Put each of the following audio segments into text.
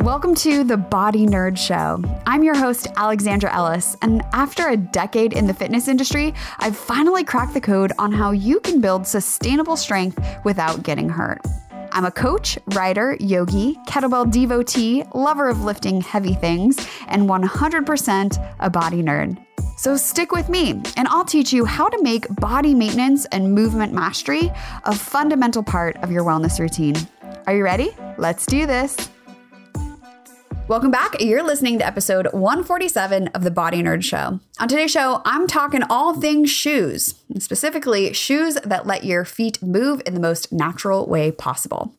Welcome to the Body Nerd Show. I'm your host, Alexandra Ellis, and after a decade in the fitness industry, I've finally cracked the code on how you can build sustainable strength without getting hurt. I'm a coach, writer, yogi, kettlebell devotee, lover of lifting heavy things, and 100% a body nerd. So stick with me, and I'll teach you how to make body maintenance and movement mastery a fundamental part of your wellness routine. Are you ready? Let's do this. Welcome back. You're listening to episode 147 of the Body Nerd Show. On today's show, I'm talking all things shoes, specifically shoes that let your feet move in the most natural way possible.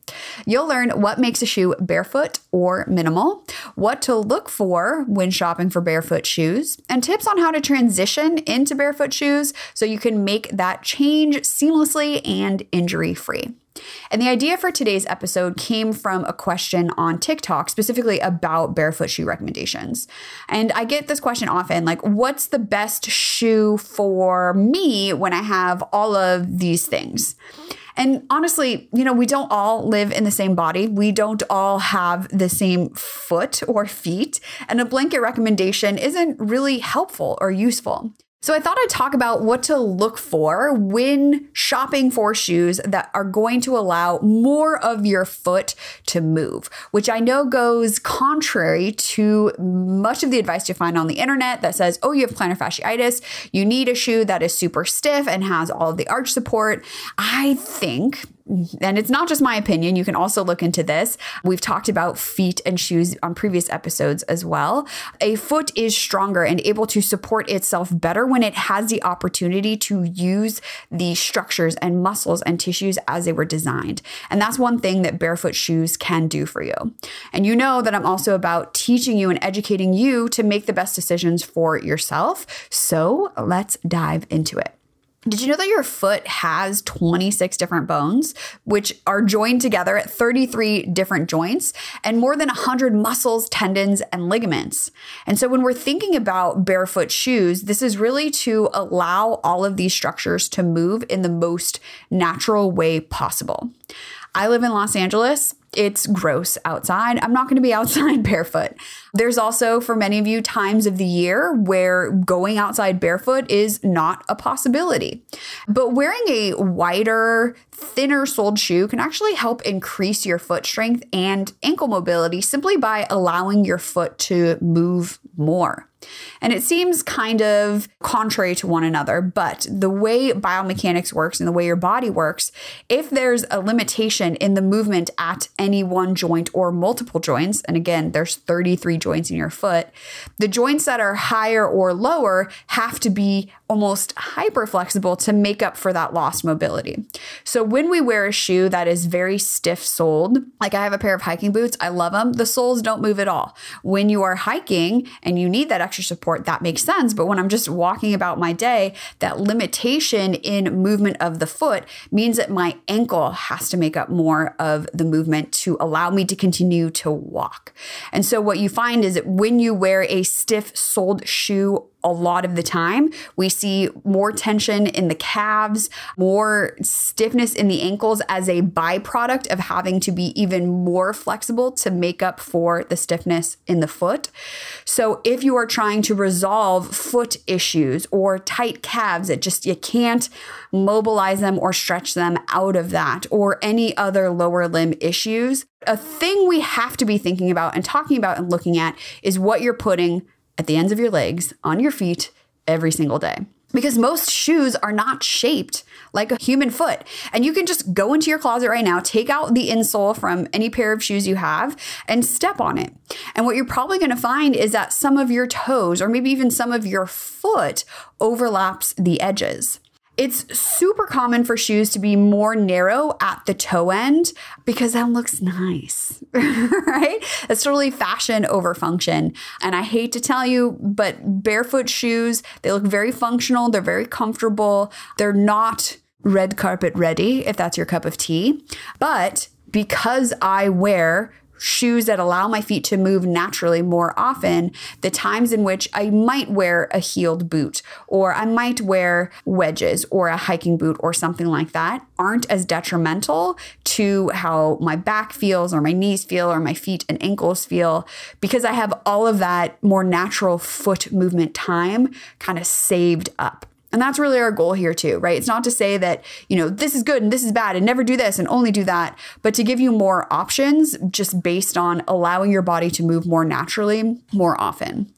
You'll learn what makes a shoe barefoot or minimal, what to look for when shopping for barefoot shoes, and tips on how to transition into barefoot shoes so you can make that change seamlessly and injury free. And the idea for today's episode came from a question on TikTok, specifically about barefoot shoe recommendations. And I get this question often like, what's the best shoe for me when I have all of these things? And honestly, you know, we don't all live in the same body. We don't all have the same foot or feet. And a blanket recommendation isn't really helpful or useful. So I thought I'd talk about what to look for when shopping for shoes that are going to allow more of your foot to move, which I know goes contrary to much of the advice you find on the internet that says, oh, you have plantar fasciitis, you need a shoe that is super stiff and has all of the arch support. I think and it's not just my opinion. You can also look into this. We've talked about feet and shoes on previous episodes as well. A foot is stronger and able to support itself better when it has the opportunity to use the structures and muscles and tissues as they were designed. And that's one thing that barefoot shoes can do for you. And you know that I'm also about teaching you and educating you to make the best decisions for yourself. So let's dive into it. Did you know that your foot has 26 different bones, which are joined together at 33 different joints and more than 100 muscles, tendons, and ligaments? And so when we're thinking about barefoot shoes, this is really to allow all of these structures to move in the most natural way possible. I live in Los Angeles. It's gross outside. I'm not going to be outside barefoot. There's also, for many of you, times of the year where going outside barefoot is not a possibility. But wearing a wider, thinner soled shoe can actually help increase your foot strength and ankle mobility simply by allowing your foot to move more. And it seems kind of contrary to one another, but the way biomechanics works and the way your body works, if there's a limitation in the movement at any one joint or multiple joints, and again, there's 33 joints in your foot, the joints that are higher or lower have to be almost hyper flexible to make up for that lost mobility. So when we wear a shoe that is very stiff soled, like I have a pair of hiking boots, I love them. The soles don't move at all. When you are hiking and you need that extra support, that makes sense. But when I'm just walking about my day, that limitation in movement of the foot means that my ankle has to make up more of the movement to allow me to continue to walk. And so what you find is that when you wear a stiff soled shoe a lot of the time. We see more tension in the calves, more stiffness in the ankles as a byproduct of having to be even more flexible to make up for the stiffness in the foot. So if you are trying to resolve foot issues or tight calves that just you can't mobilize them or stretch them out of that or any other lower limb issues, a thing we have to be thinking about and talking about and looking at is what you're putting at the ends of your legs, on your feet, every single day. Because most shoes are not shaped like a human foot. And you can just go into your closet right now, take out the insole from any pair of shoes you have, and step on it. And what you're probably to find is that some of your toes, or maybe even some of your foot, overlaps the edges. It's super common for shoes to be more narrow at the toe end because that looks nice, right? It's totally fashion over function. And I hate to tell you, but barefoot shoes, they look very functional, they're very comfortable, they're not red carpet ready if that's your cup of tea. But because I wear shoes that allow my feet to move naturally more often, the times in which I might wear a heeled boot or I might wear wedges or a hiking boot or something like that aren't as detrimental to how my back feels or my knees feel or my feet and ankles feel because I have all of that more natural foot movement time kind of saved up. And that's really our goal here too, right? It's not to say that, you know, this is good and this is bad and never do this and only do that, but to give you more options just based on allowing your body to move more naturally more often.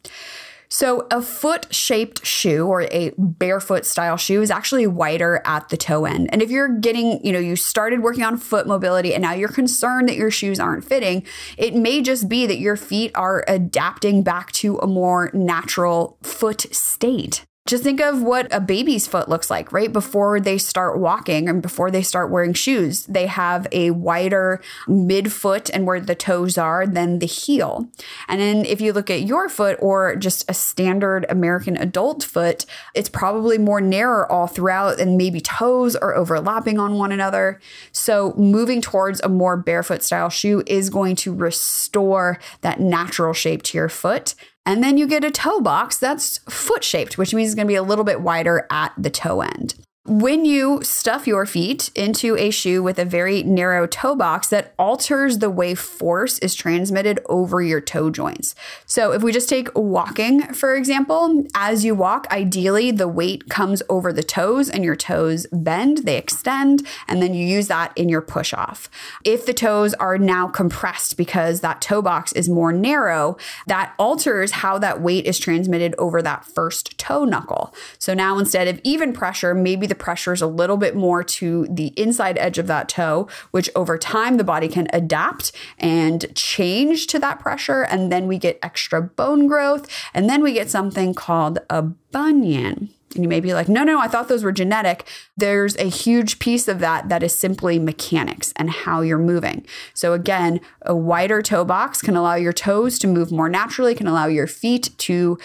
So, a foot shaped shoe or a barefoot style shoe is actually wider at the toe end. And if you're getting, you know, you started working on foot mobility and now you're concerned that your shoes aren't fitting, it may just be that your feet are adapting back to a more natural foot state. Just think of what a baby's foot looks like right before they start walking and before they start wearing shoes. They have a wider midfoot and where the toes are than the heel. And then if you look at your foot or just a standard American adult foot, it's probably more narrow all throughout and maybe toes are overlapping on one another. So moving towards a more barefoot style shoe is going to restore that natural shape to your foot and then you get a toe box that's foot shaped, which means it's going to be a little bit wider at the toe end when you stuff your feet into a shoe with a very narrow toe box that alters the way force is transmitted over your toe joints. So, if we just take walking, for example, as you walk, ideally the weight comes over the toes and your toes bend, they extend, and then you use that in your push off. If the toes are now compressed because that toe box is more narrow, that alters how that weight is transmitted over that first toe knuckle. So, now instead of even pressure, maybe the pressures a little bit more to the inside edge of that toe, which over time the body can adapt and change to that pressure. And then we get extra bone growth. And then we get something called a bunion. And you may be like, no, no, I thought those were genetic. There's a huge piece of that that is simply mechanics and how you're moving. So, again, a wider toe box can allow your toes to move more naturally, can allow your feet to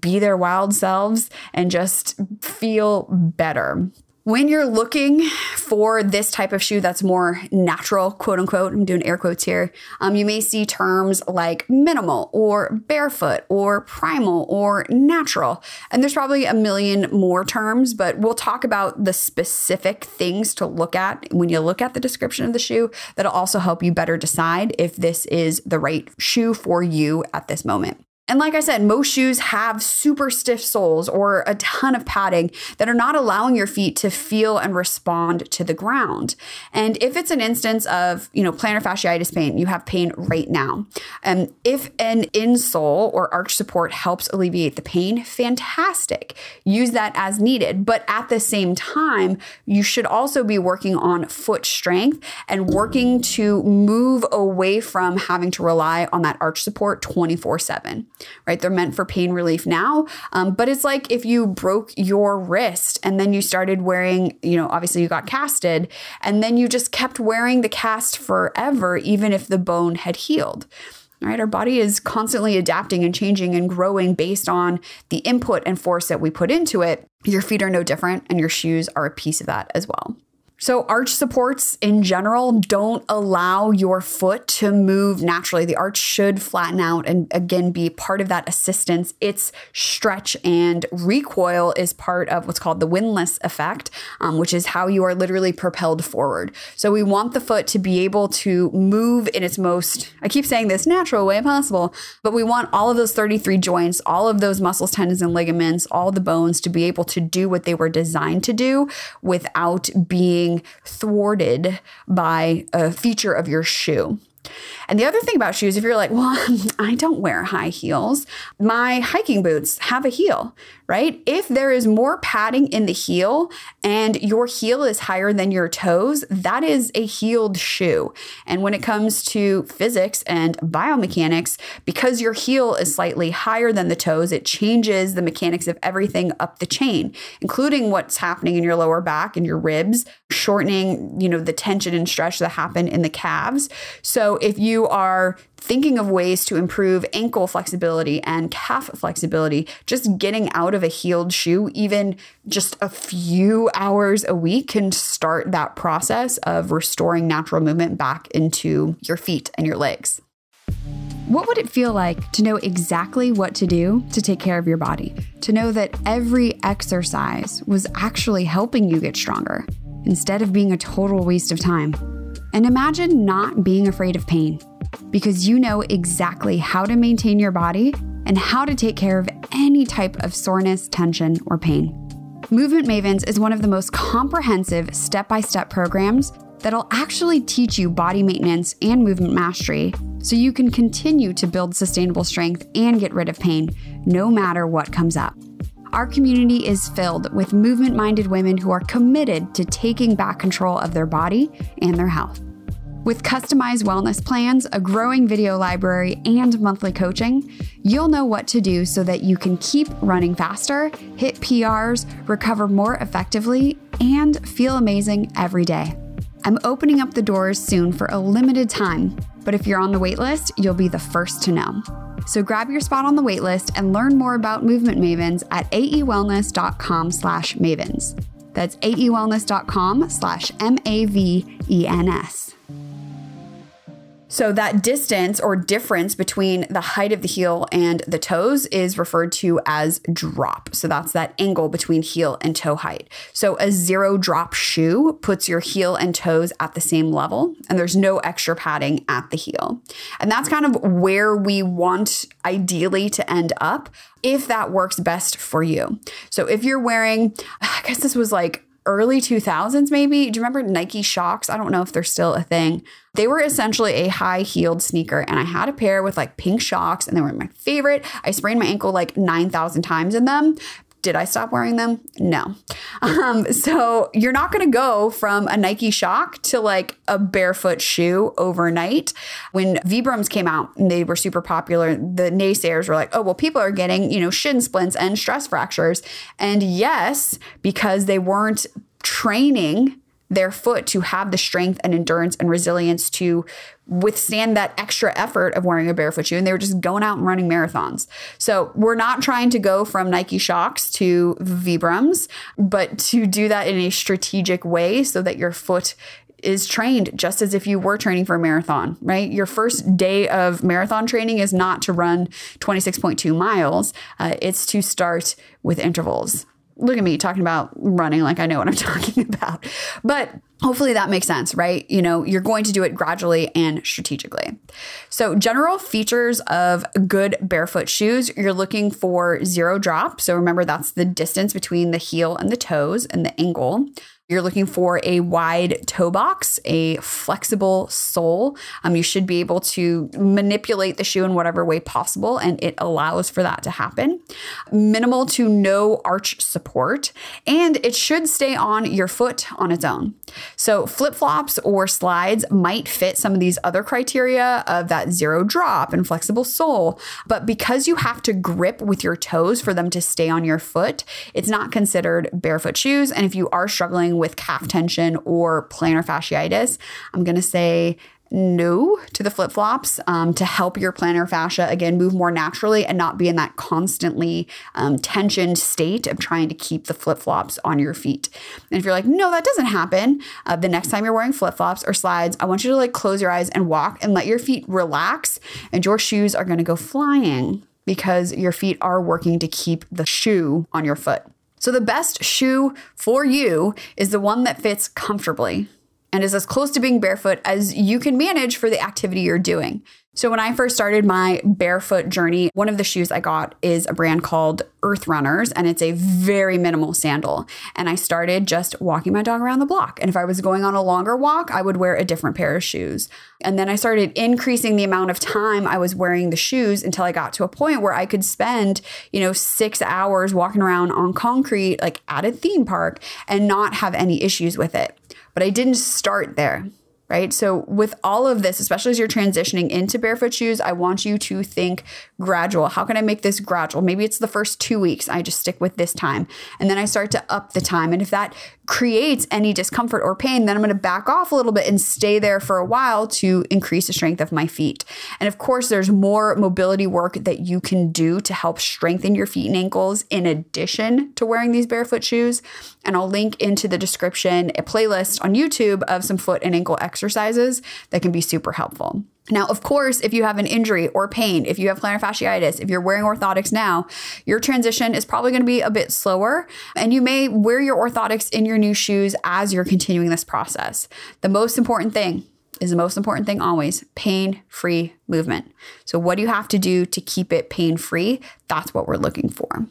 be their wild selves and just feel better when you're looking for this type of shoe that's more natural, quote unquote, I'm doing air quotes here, um, you may see terms like minimal or barefoot or primal or natural. And there's probably a million more terms, but we'll talk about the specific things to look at when you look at the description of the shoe that'll also help you better decide if this is the right shoe for you at this moment. And like I said, most shoes have super stiff soles or a ton of padding that are not allowing your feet to feel and respond to the ground. And if it's an instance of, you know, plantar fasciitis pain, you have pain right now. And um, if an insole or arch support helps alleviate the pain, fantastic. Use that as needed. But at the same time, you should also be working on foot strength and working to move away from having to rely on that arch support 24 7 right? They're meant for pain relief now. Um, but it's like if you broke your wrist and then you started wearing, you know, obviously you got casted, and then you just kept wearing the cast forever, even if the bone had healed. Right? Our body is constantly adapting and changing and growing based on the input and force that we put into it. Your feet are no different, and your shoes are a piece of that as well. So, arch supports in general don't allow your foot to move naturally. The arch should flatten out and again be part of that assistance. Its stretch and recoil is part of what's called the windlass effect, um, which is how you are literally propelled forward. So, we want the foot to be able to move in its most, I keep saying this, natural way possible, but we want all of those 33 joints, all of those muscles, tendons, and ligaments, all the bones to be able to do what they were designed to do without being being thwarted by a feature of your shoe. And the other thing about shoes, if you're like, well, I don't wear high heels, my hiking boots have a heel, right? If there is more padding in the heel and your heel is higher than your toes, that is a heeled shoe. And when it comes to physics and biomechanics, because your heel is slightly higher than the toes, it changes the mechanics of everything up the chain, including what's happening in your lower back and your ribs, shortening, you know, the tension and stretch that happen in the calves. So if you are thinking of ways to improve ankle flexibility and calf flexibility, just getting out of a heeled shoe, even just a few hours a week, can start that process of restoring natural movement back into your feet and your legs. What would it feel like to know exactly what to do to take care of your body? To know that every exercise was actually helping you get stronger instead of being a total waste of time? And imagine not being afraid of pain because you know exactly how to maintain your body and how to take care of any type of soreness, tension, or pain. Movement Mavens is one of the most comprehensive step by step programs that'll actually teach you body maintenance and movement mastery so you can continue to build sustainable strength and get rid of pain no matter what comes up. Our community is filled with movement minded women who are committed to taking back control of their body and their health. With customized wellness plans, a growing video library, and monthly coaching, you'll know what to do so that you can keep running faster, hit PRs, recover more effectively, and feel amazing every day. I'm opening up the doors soon for a limited time, but if you're on the waitlist, you'll be the first to know. So grab your spot on the waitlist and learn more about Movement Mavens at aewellness.com slash mavens. That's aewellness.com slash M-A-V-E-N-S. So that distance or difference between the height of the heel and the toes is referred to as drop. So that's that angle between heel and toe height. So a zero drop shoe puts your heel and toes at the same level and there's no extra padding at the heel. And that's kind of where we want ideally to end up if that works best for you. So if you're wearing, I guess this was like early 2000s, maybe. Do you remember Nike Shox? I don't know if they're still a thing. They were essentially a high heeled sneaker, and I had a pair with like pink shocks, and they were my favorite. I sprained my ankle like 9,000 times in them. Did I stop wearing them? No. Um, so you're not going to go from a Nike shock to like a barefoot shoe overnight. When Vibrams came out and they were super popular, the naysayers were like, oh, well, people are getting, you know, shin splints and stress fractures. And yes, because they weren't training their foot to have the strength and endurance and resilience to withstand that extra effort of wearing a barefoot shoe and they were just going out and running marathons. So we're not trying to go from Nike Shox to Vibrams, but to do that in a strategic way so that your foot is trained just as if you were training for a marathon, right? Your first day of marathon training is not to run 26.2 miles, uh, it's to start with intervals look at me talking about running like I know what I'm talking about. But hopefully that makes sense, right? You know, you're going to do it gradually and strategically. So, general features of good barefoot shoes, you're looking for zero drop. So, remember that's the distance between the heel and the toes and the ankle. You're looking for a wide toe box, a flexible sole. Um, you should be able to manipulate the shoe in whatever way possible, and it allows for that to happen. Minimal to no arch support, and it should stay on your foot on its own. So, flip flops or slides might fit some of these other criteria of that zero drop and flexible sole, but because you have to grip with your toes for them to stay on your foot, it's not considered barefoot shoes. And if you are struggling with calf tension or plantar fasciitis, I'm going to say no to the flip flops um, to help your plantar fascia again move more naturally and not be in that constantly um, tensioned state of trying to keep the flip flops on your feet. And if you're like, no, that doesn't happen, uh, the next time you're wearing flip flops or slides, I want you to like close your eyes and walk and let your feet relax, and your shoes are going to go flying because your feet are working to keep the shoe on your foot. So, the best shoe for you is the one that fits comfortably and is as close to being barefoot as you can manage for the activity you're doing. So, when I first started my barefoot journey, one of the shoes I got is a brand called Earth Runners, and it's a very minimal sandal. And I started just walking my dog around the block. And if I was going on a longer walk, I would wear a different pair of shoes. And then I started increasing the amount of time I was wearing the shoes until I got to a point where I could spend, you know, six hours walking around on concrete, like at a theme park, and not have any issues with it. But I didn't start there right? So, with all of this, especially as you're transitioning into barefoot shoes, I want you to think gradual. How can I make this gradual? Maybe it's the first two weeks. I just stick with this time. And then I start to up the time. And if that creates any discomfort or pain, then I'm going to back off a little bit and stay there for a while to increase the strength of my feet. And of course, there's more mobility work that you can do to help strengthen your feet and ankles in addition to wearing these barefoot shoes. And I'll link into the description a playlist on YouTube of some foot and ankle exercises that can be super helpful. Now, of course, if you have an injury or pain, if you have plantar fasciitis, if you're wearing orthotics now, your transition is probably going to be a bit slower, and you may wear your orthotics in your new shoes as you're continuing this process. The most important thing is the most important thing always pain free movement. So, what do you have to do to keep it pain free? That's what we're looking for.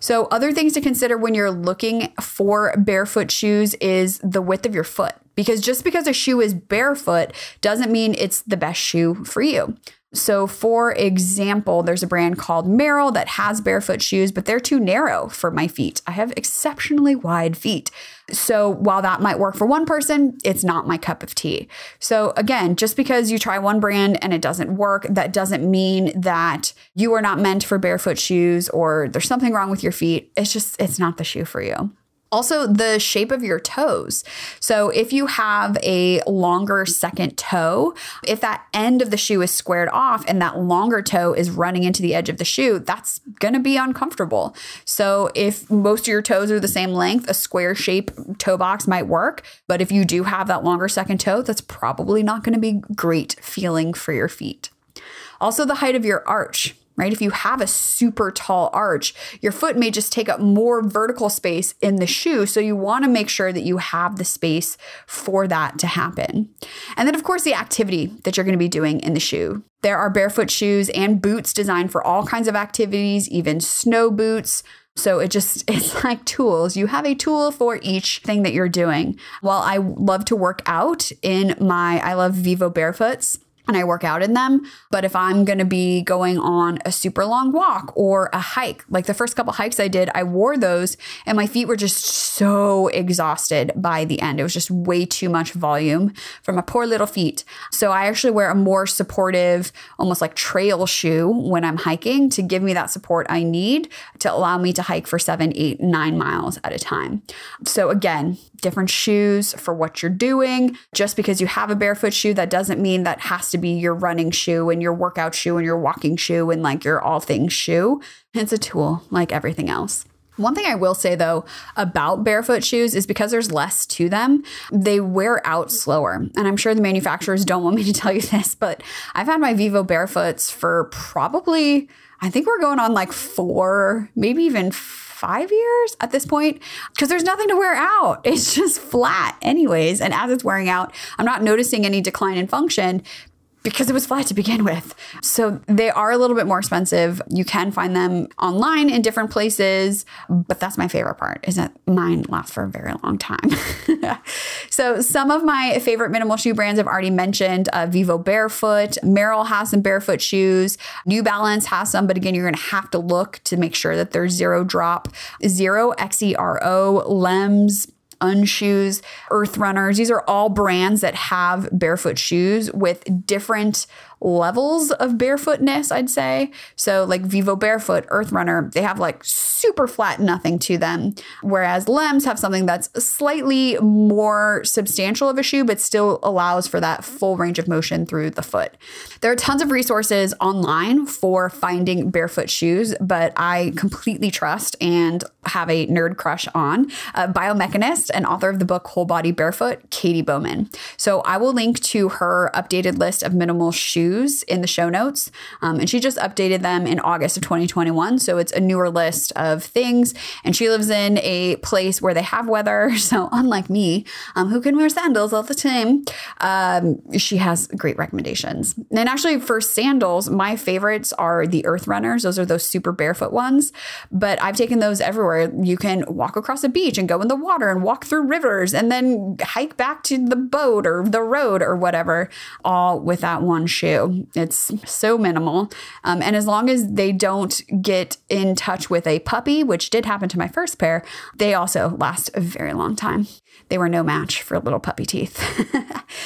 So, other things to consider when you're looking for barefoot shoes is the width of your foot. Because just because a shoe is barefoot doesn't mean it's the best shoe for you. So, for example, there's a brand called Merrell that has barefoot shoes, but they're too narrow for my feet. I have exceptionally wide feet. So, while that might work for one person, it's not my cup of tea. So, again, just because you try one brand and it doesn't work, that doesn't mean that you are not meant for barefoot shoes or there's something wrong with your feet. It's just, it's not the shoe for you. Also, the shape of your toes. So, if you have a longer second toe, if that end of the shoe is squared off and that longer toe is running into the edge of the shoe, that's going to be uncomfortable. So, if most of your toes are the same length, a square shape toe box might work. But if you do have that longer second toe, that's probably not going to be great feeling for your feet. Also, the height of your arch right? If you have a super tall arch, your foot may just take up more vertical space in the shoe. So you want to make sure that you have the space for that to happen. And then, of course, the activity that you're going to be doing in the shoe. There are barefoot shoes and boots designed for all kinds of activities, even snow boots. So it just, it's like tools. You have a tool for each thing that you're doing. While I love to work out in my, I love Vivo Barefoots and I work out in them. But if I'm going to be going on a super long walk or a hike, like the first couple hikes I did, I wore those and my feet were just so exhausted by the end. It was just way too much volume for my poor little feet. So I actually wear a more supportive, almost like trail shoe when I'm hiking to give me that support I need to allow me to hike for seven, eight, nine miles at a time. So again, different shoes for what you're doing. Just because you have a barefoot shoe, that doesn't mean that has to be your running shoe and your workout shoe and your walking shoe and like your all things shoe. It's a tool like everything else. One thing I will say though about barefoot shoes is because there's less to them, they wear out slower. And I'm sure the manufacturers don't want me to tell you this, but I've had my Vivo barefoots for probably, I think we're going on like four, maybe even five years at this point because there's nothing to wear out. It's just flat, anyways. And as it's wearing out, I'm not noticing any decline in function because it was flat to begin with. So they are a little bit more expensive. You can find them online in different places, but that's my favorite part is that mine lasts for a very long time. so some of my favorite minimal shoe brands I've already mentioned, uh, Vivo Barefoot, Merrell has some barefoot shoes, New Balance has some, but again, you're going to have to look to make sure that there's zero drop, zero X-E-R-O, Lems, Unshoes, Earth Runners. These are all brands that have barefoot shoes with different levels of barefootness, I'd say. So, like Vivo Barefoot, Earth Runner, they have like super flat nothing to them. Whereas Lems have something that's slightly more substantial of a shoe, but still allows for that full range of motion through the foot. There are tons of resources online for finding barefoot shoes, but I completely trust and have a nerd crush on a biomechanist and author of the book Whole Body Barefoot, Katy Bowman. So I will link to her updated list of minimal shoes shoes in the show notes. Um, and she just updated them in August of 2021. So it's a newer list of things. And she lives in a place where they have weather. So unlike me, um, who can wear sandals all the time, um, she has great recommendations. And actually, for sandals, my favorites are the Earth Runners. Those are those super barefoot ones. But I've taken those everywhere. You can walk across a beach and go in the water and walk through rivers and then hike back to the boat or the road or whatever, all with that one shoe. It's so minimal. Um, and as long as they don't get in touch with a puppy, which did happen to my first pair, they also last a very long time. They were no match for little puppy teeth.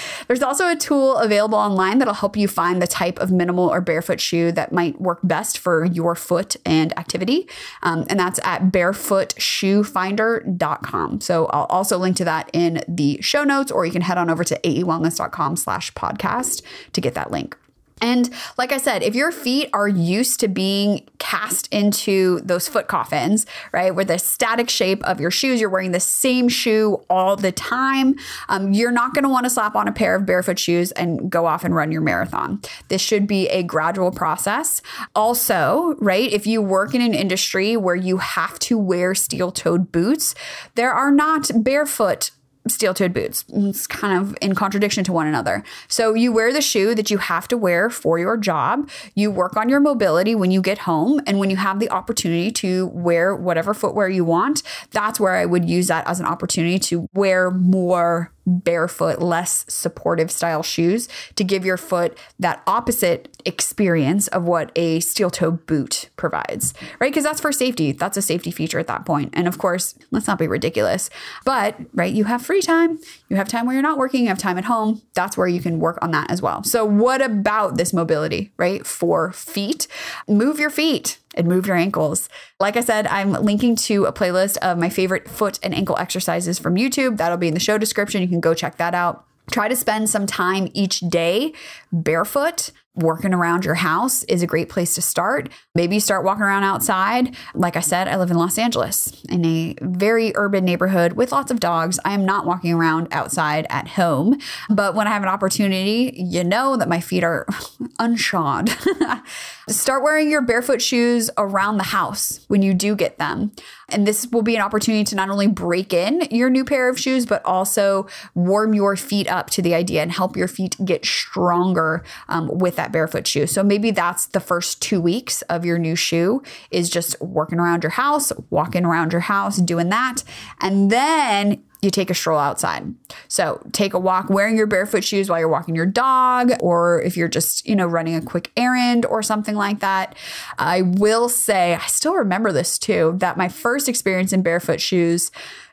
There's also a tool available online that'll help you find the type of minimal or barefoot shoe that might work best for your foot and activity. Um, and that's at barefootshoefinder.com. So I'll also link to that in the show notes, or you can head on over to aewellness.com slash podcast to get that link. And like I said, if your feet are used to being cast into those foot coffins, right, where the static shape of your shoes, you're wearing the same shoe all the time, um, you're not going to want to slap on a pair of barefoot shoes and go off and run your marathon. This should be a gradual process. Also, right, if you work in an industry where you have to wear steel toed boots, there are not barefoot steel toed boots. It's kind of in contradiction to one another. So you wear the shoe that you have to wear for your job. You work on your mobility when you get home. And when you have the opportunity to wear whatever footwear you want, that's where I would use that as an opportunity to wear more barefoot, less supportive style shoes to give your foot that opposite experience of what a steel toe boot provides, right? Because that's for safety. That's a safety feature at that point. And of course, let's not be ridiculous, but right, you have free time, you have time where you're not working, you have time at home. That's where you can work on that as well. So, what about this mobility, right? For feet, move your feet and move your ankles. Like I said, I'm linking to a playlist of my favorite foot and ankle exercises from YouTube. That'll be in the show description. You can go check that out. Try to spend some time each day barefoot working around your house is a great place to start. Maybe start walking around outside. Like I said, I live in Los Angeles in a very urban neighborhood with lots of dogs. I am not walking around outside at home, but when I have an opportunity, you know that my feet are unshod. start wearing your barefoot shoes around the house when you do get them. And this will be an opportunity to not only break in your new pair of shoes, but also warm your feet up to the idea and help your feet get stronger um, with that barefoot shoe. So maybe that's the first two weeks of your new shoe is just working around your house, walking around your house, doing that. And then you take a stroll outside. So take a walk wearing your barefoot shoes while you're walking your dog, or if you're just, you know, running a quick errand or something like that. I will say, I still remember this too, that my first experience in barefoot shoes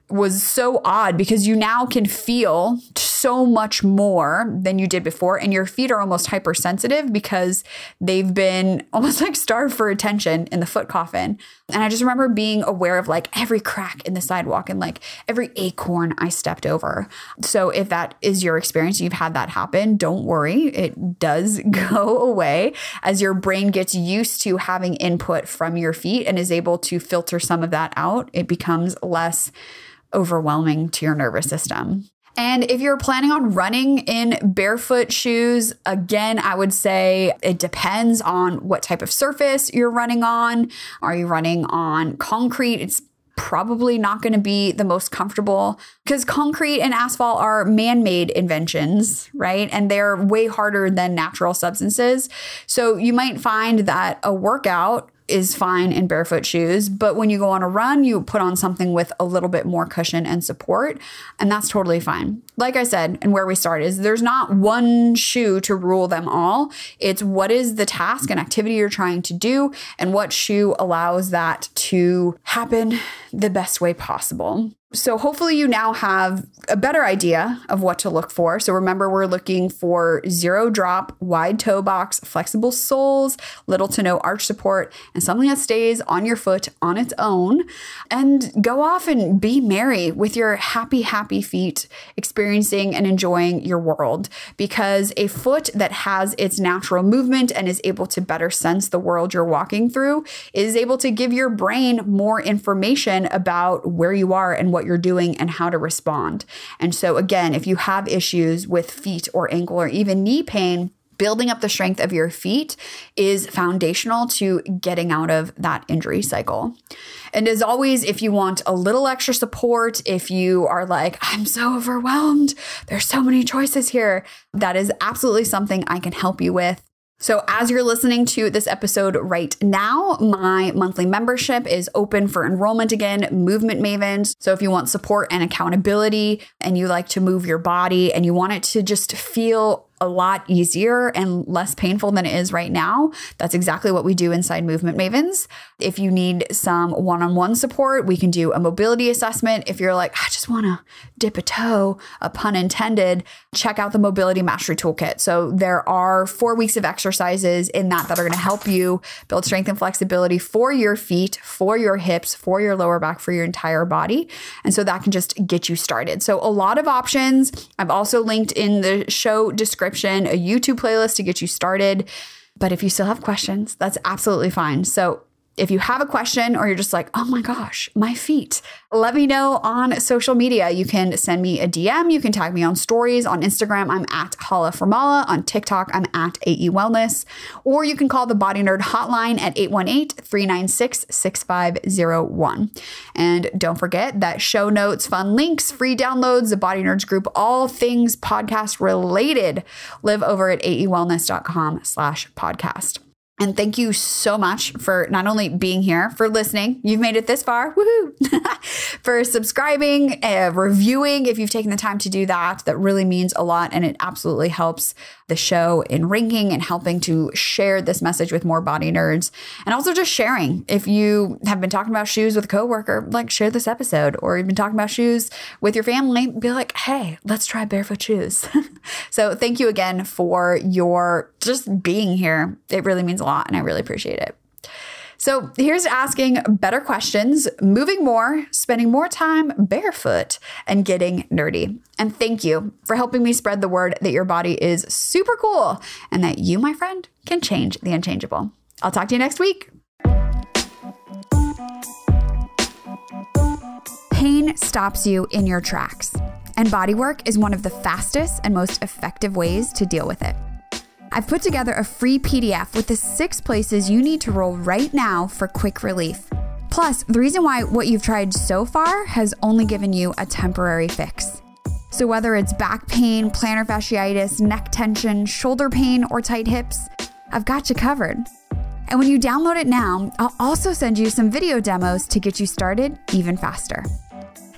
was so odd because you now can feel so much more than you did before and your feet are almost hypersensitive because they've been almost like starved for attention in the foot coffin. And i just remember being aware of like every crack in the sidewalk and like every acorn i stepped over. So if that is your experience you've had that happen don't worry. It does go away as your brain gets used to having input from your feet and is able to filter some of that out. It becomes less overwhelming to your nervous system. And if you're planning on running in barefoot shoes, again, I would say it depends on what type of surface you're running on. Are you running on concrete? It's probably not going to be the most comfortable because concrete and asphalt are man made inventions, right? And they're way harder than natural substances. So you might find that a workout is fine in barefoot shoes. But when you go on a run, you put on something with a little bit more cushion and support, and that's totally fine. Like I said, and where we start is there's not one shoe to rule them all. It's what is the task and activity you're trying to do, and what shoe allows that to happen the best way possible. So, hopefully, you now have a better idea of what to look for. So, remember, we're looking for zero drop, wide toe box, flexible soles, little to no arch support, and something that stays on your foot on its own. And go off and be merry with your happy, happy feet, experiencing and enjoying your world. Because a foot that has its natural movement and is able to better sense the world you're walking through is able to give your brain more information about where you are and what what you're doing and how to respond. And so, again, if you have issues with feet or ankle or even knee pain, building up the strength of your feet is foundational to getting out of that injury cycle. And as always, if you want a little extra support, if you are like, I'm so overwhelmed, there's so many choices here, that is absolutely something I can help you with. So, as you're listening to this episode right now, my monthly membership is open for enrollment again, Movement Mavens. So, if you want support and accountability and you like to move your body and you want it to just feel a lot easier and less painful than it is right now. That's exactly what we do inside Movement Mavens. If you need some one on one support, we can do a mobility assessment. If you're like, I just want to dip a toe, a pun intended, check out the Mobility Mastery Toolkit. So there are four weeks of exercises in that that are going to help you build strength and flexibility for your feet, for your hips, for your lower back, for your entire body. And so that can just get you started. So a lot of options. I've also linked in the show description description, a YouTube playlist to get you started. But if you still have questions, that's absolutely fine. So if you have a question or you're just like, oh my gosh, my feet, let me know on social media. You can send me a DM. You can tag me on stories. On Instagram, I'm at Holla Formala. On TikTok, I'm at AE Wellness. Or you can call the Body Nerd hotline at 818 396 6501. And don't forget that show notes, fun links, free downloads, the Body Nerds group, all things podcast related live over at aewellness.com slash podcast. And thank you so much for not only being here, for listening. You've made it this far. Woohoo! for subscribing, uh, reviewing. If you've taken the time to do that, that really means a lot. And it absolutely helps the show in ranking and helping to share this message with more body nerds. And also just sharing. If you have been talking about shoes with a coworker, like share this episode, or you've been talking about shoes with your family, be like, hey, let's try barefoot shoes. so thank you again for your just being here. It really means a lot, and I really appreciate it. So here's asking better questions, moving more, spending more time barefoot, and getting nerdy. And thank you for helping me spread the word that your body is super cool and that you, my friend, can change the unchangeable. I'll talk to you next week. Pain stops you in your tracks, and bodywork is one of the fastest and most effective ways to deal with it. I've put together a free PDF with the six places you need to roll right now for quick relief. Plus, the reason why what you've tried so far has only given you a temporary fix. So, whether it's back pain, plantar fasciitis, neck tension, shoulder pain, or tight hips, I've got you covered. And when you download it now, I'll also send you some video demos to get you started even faster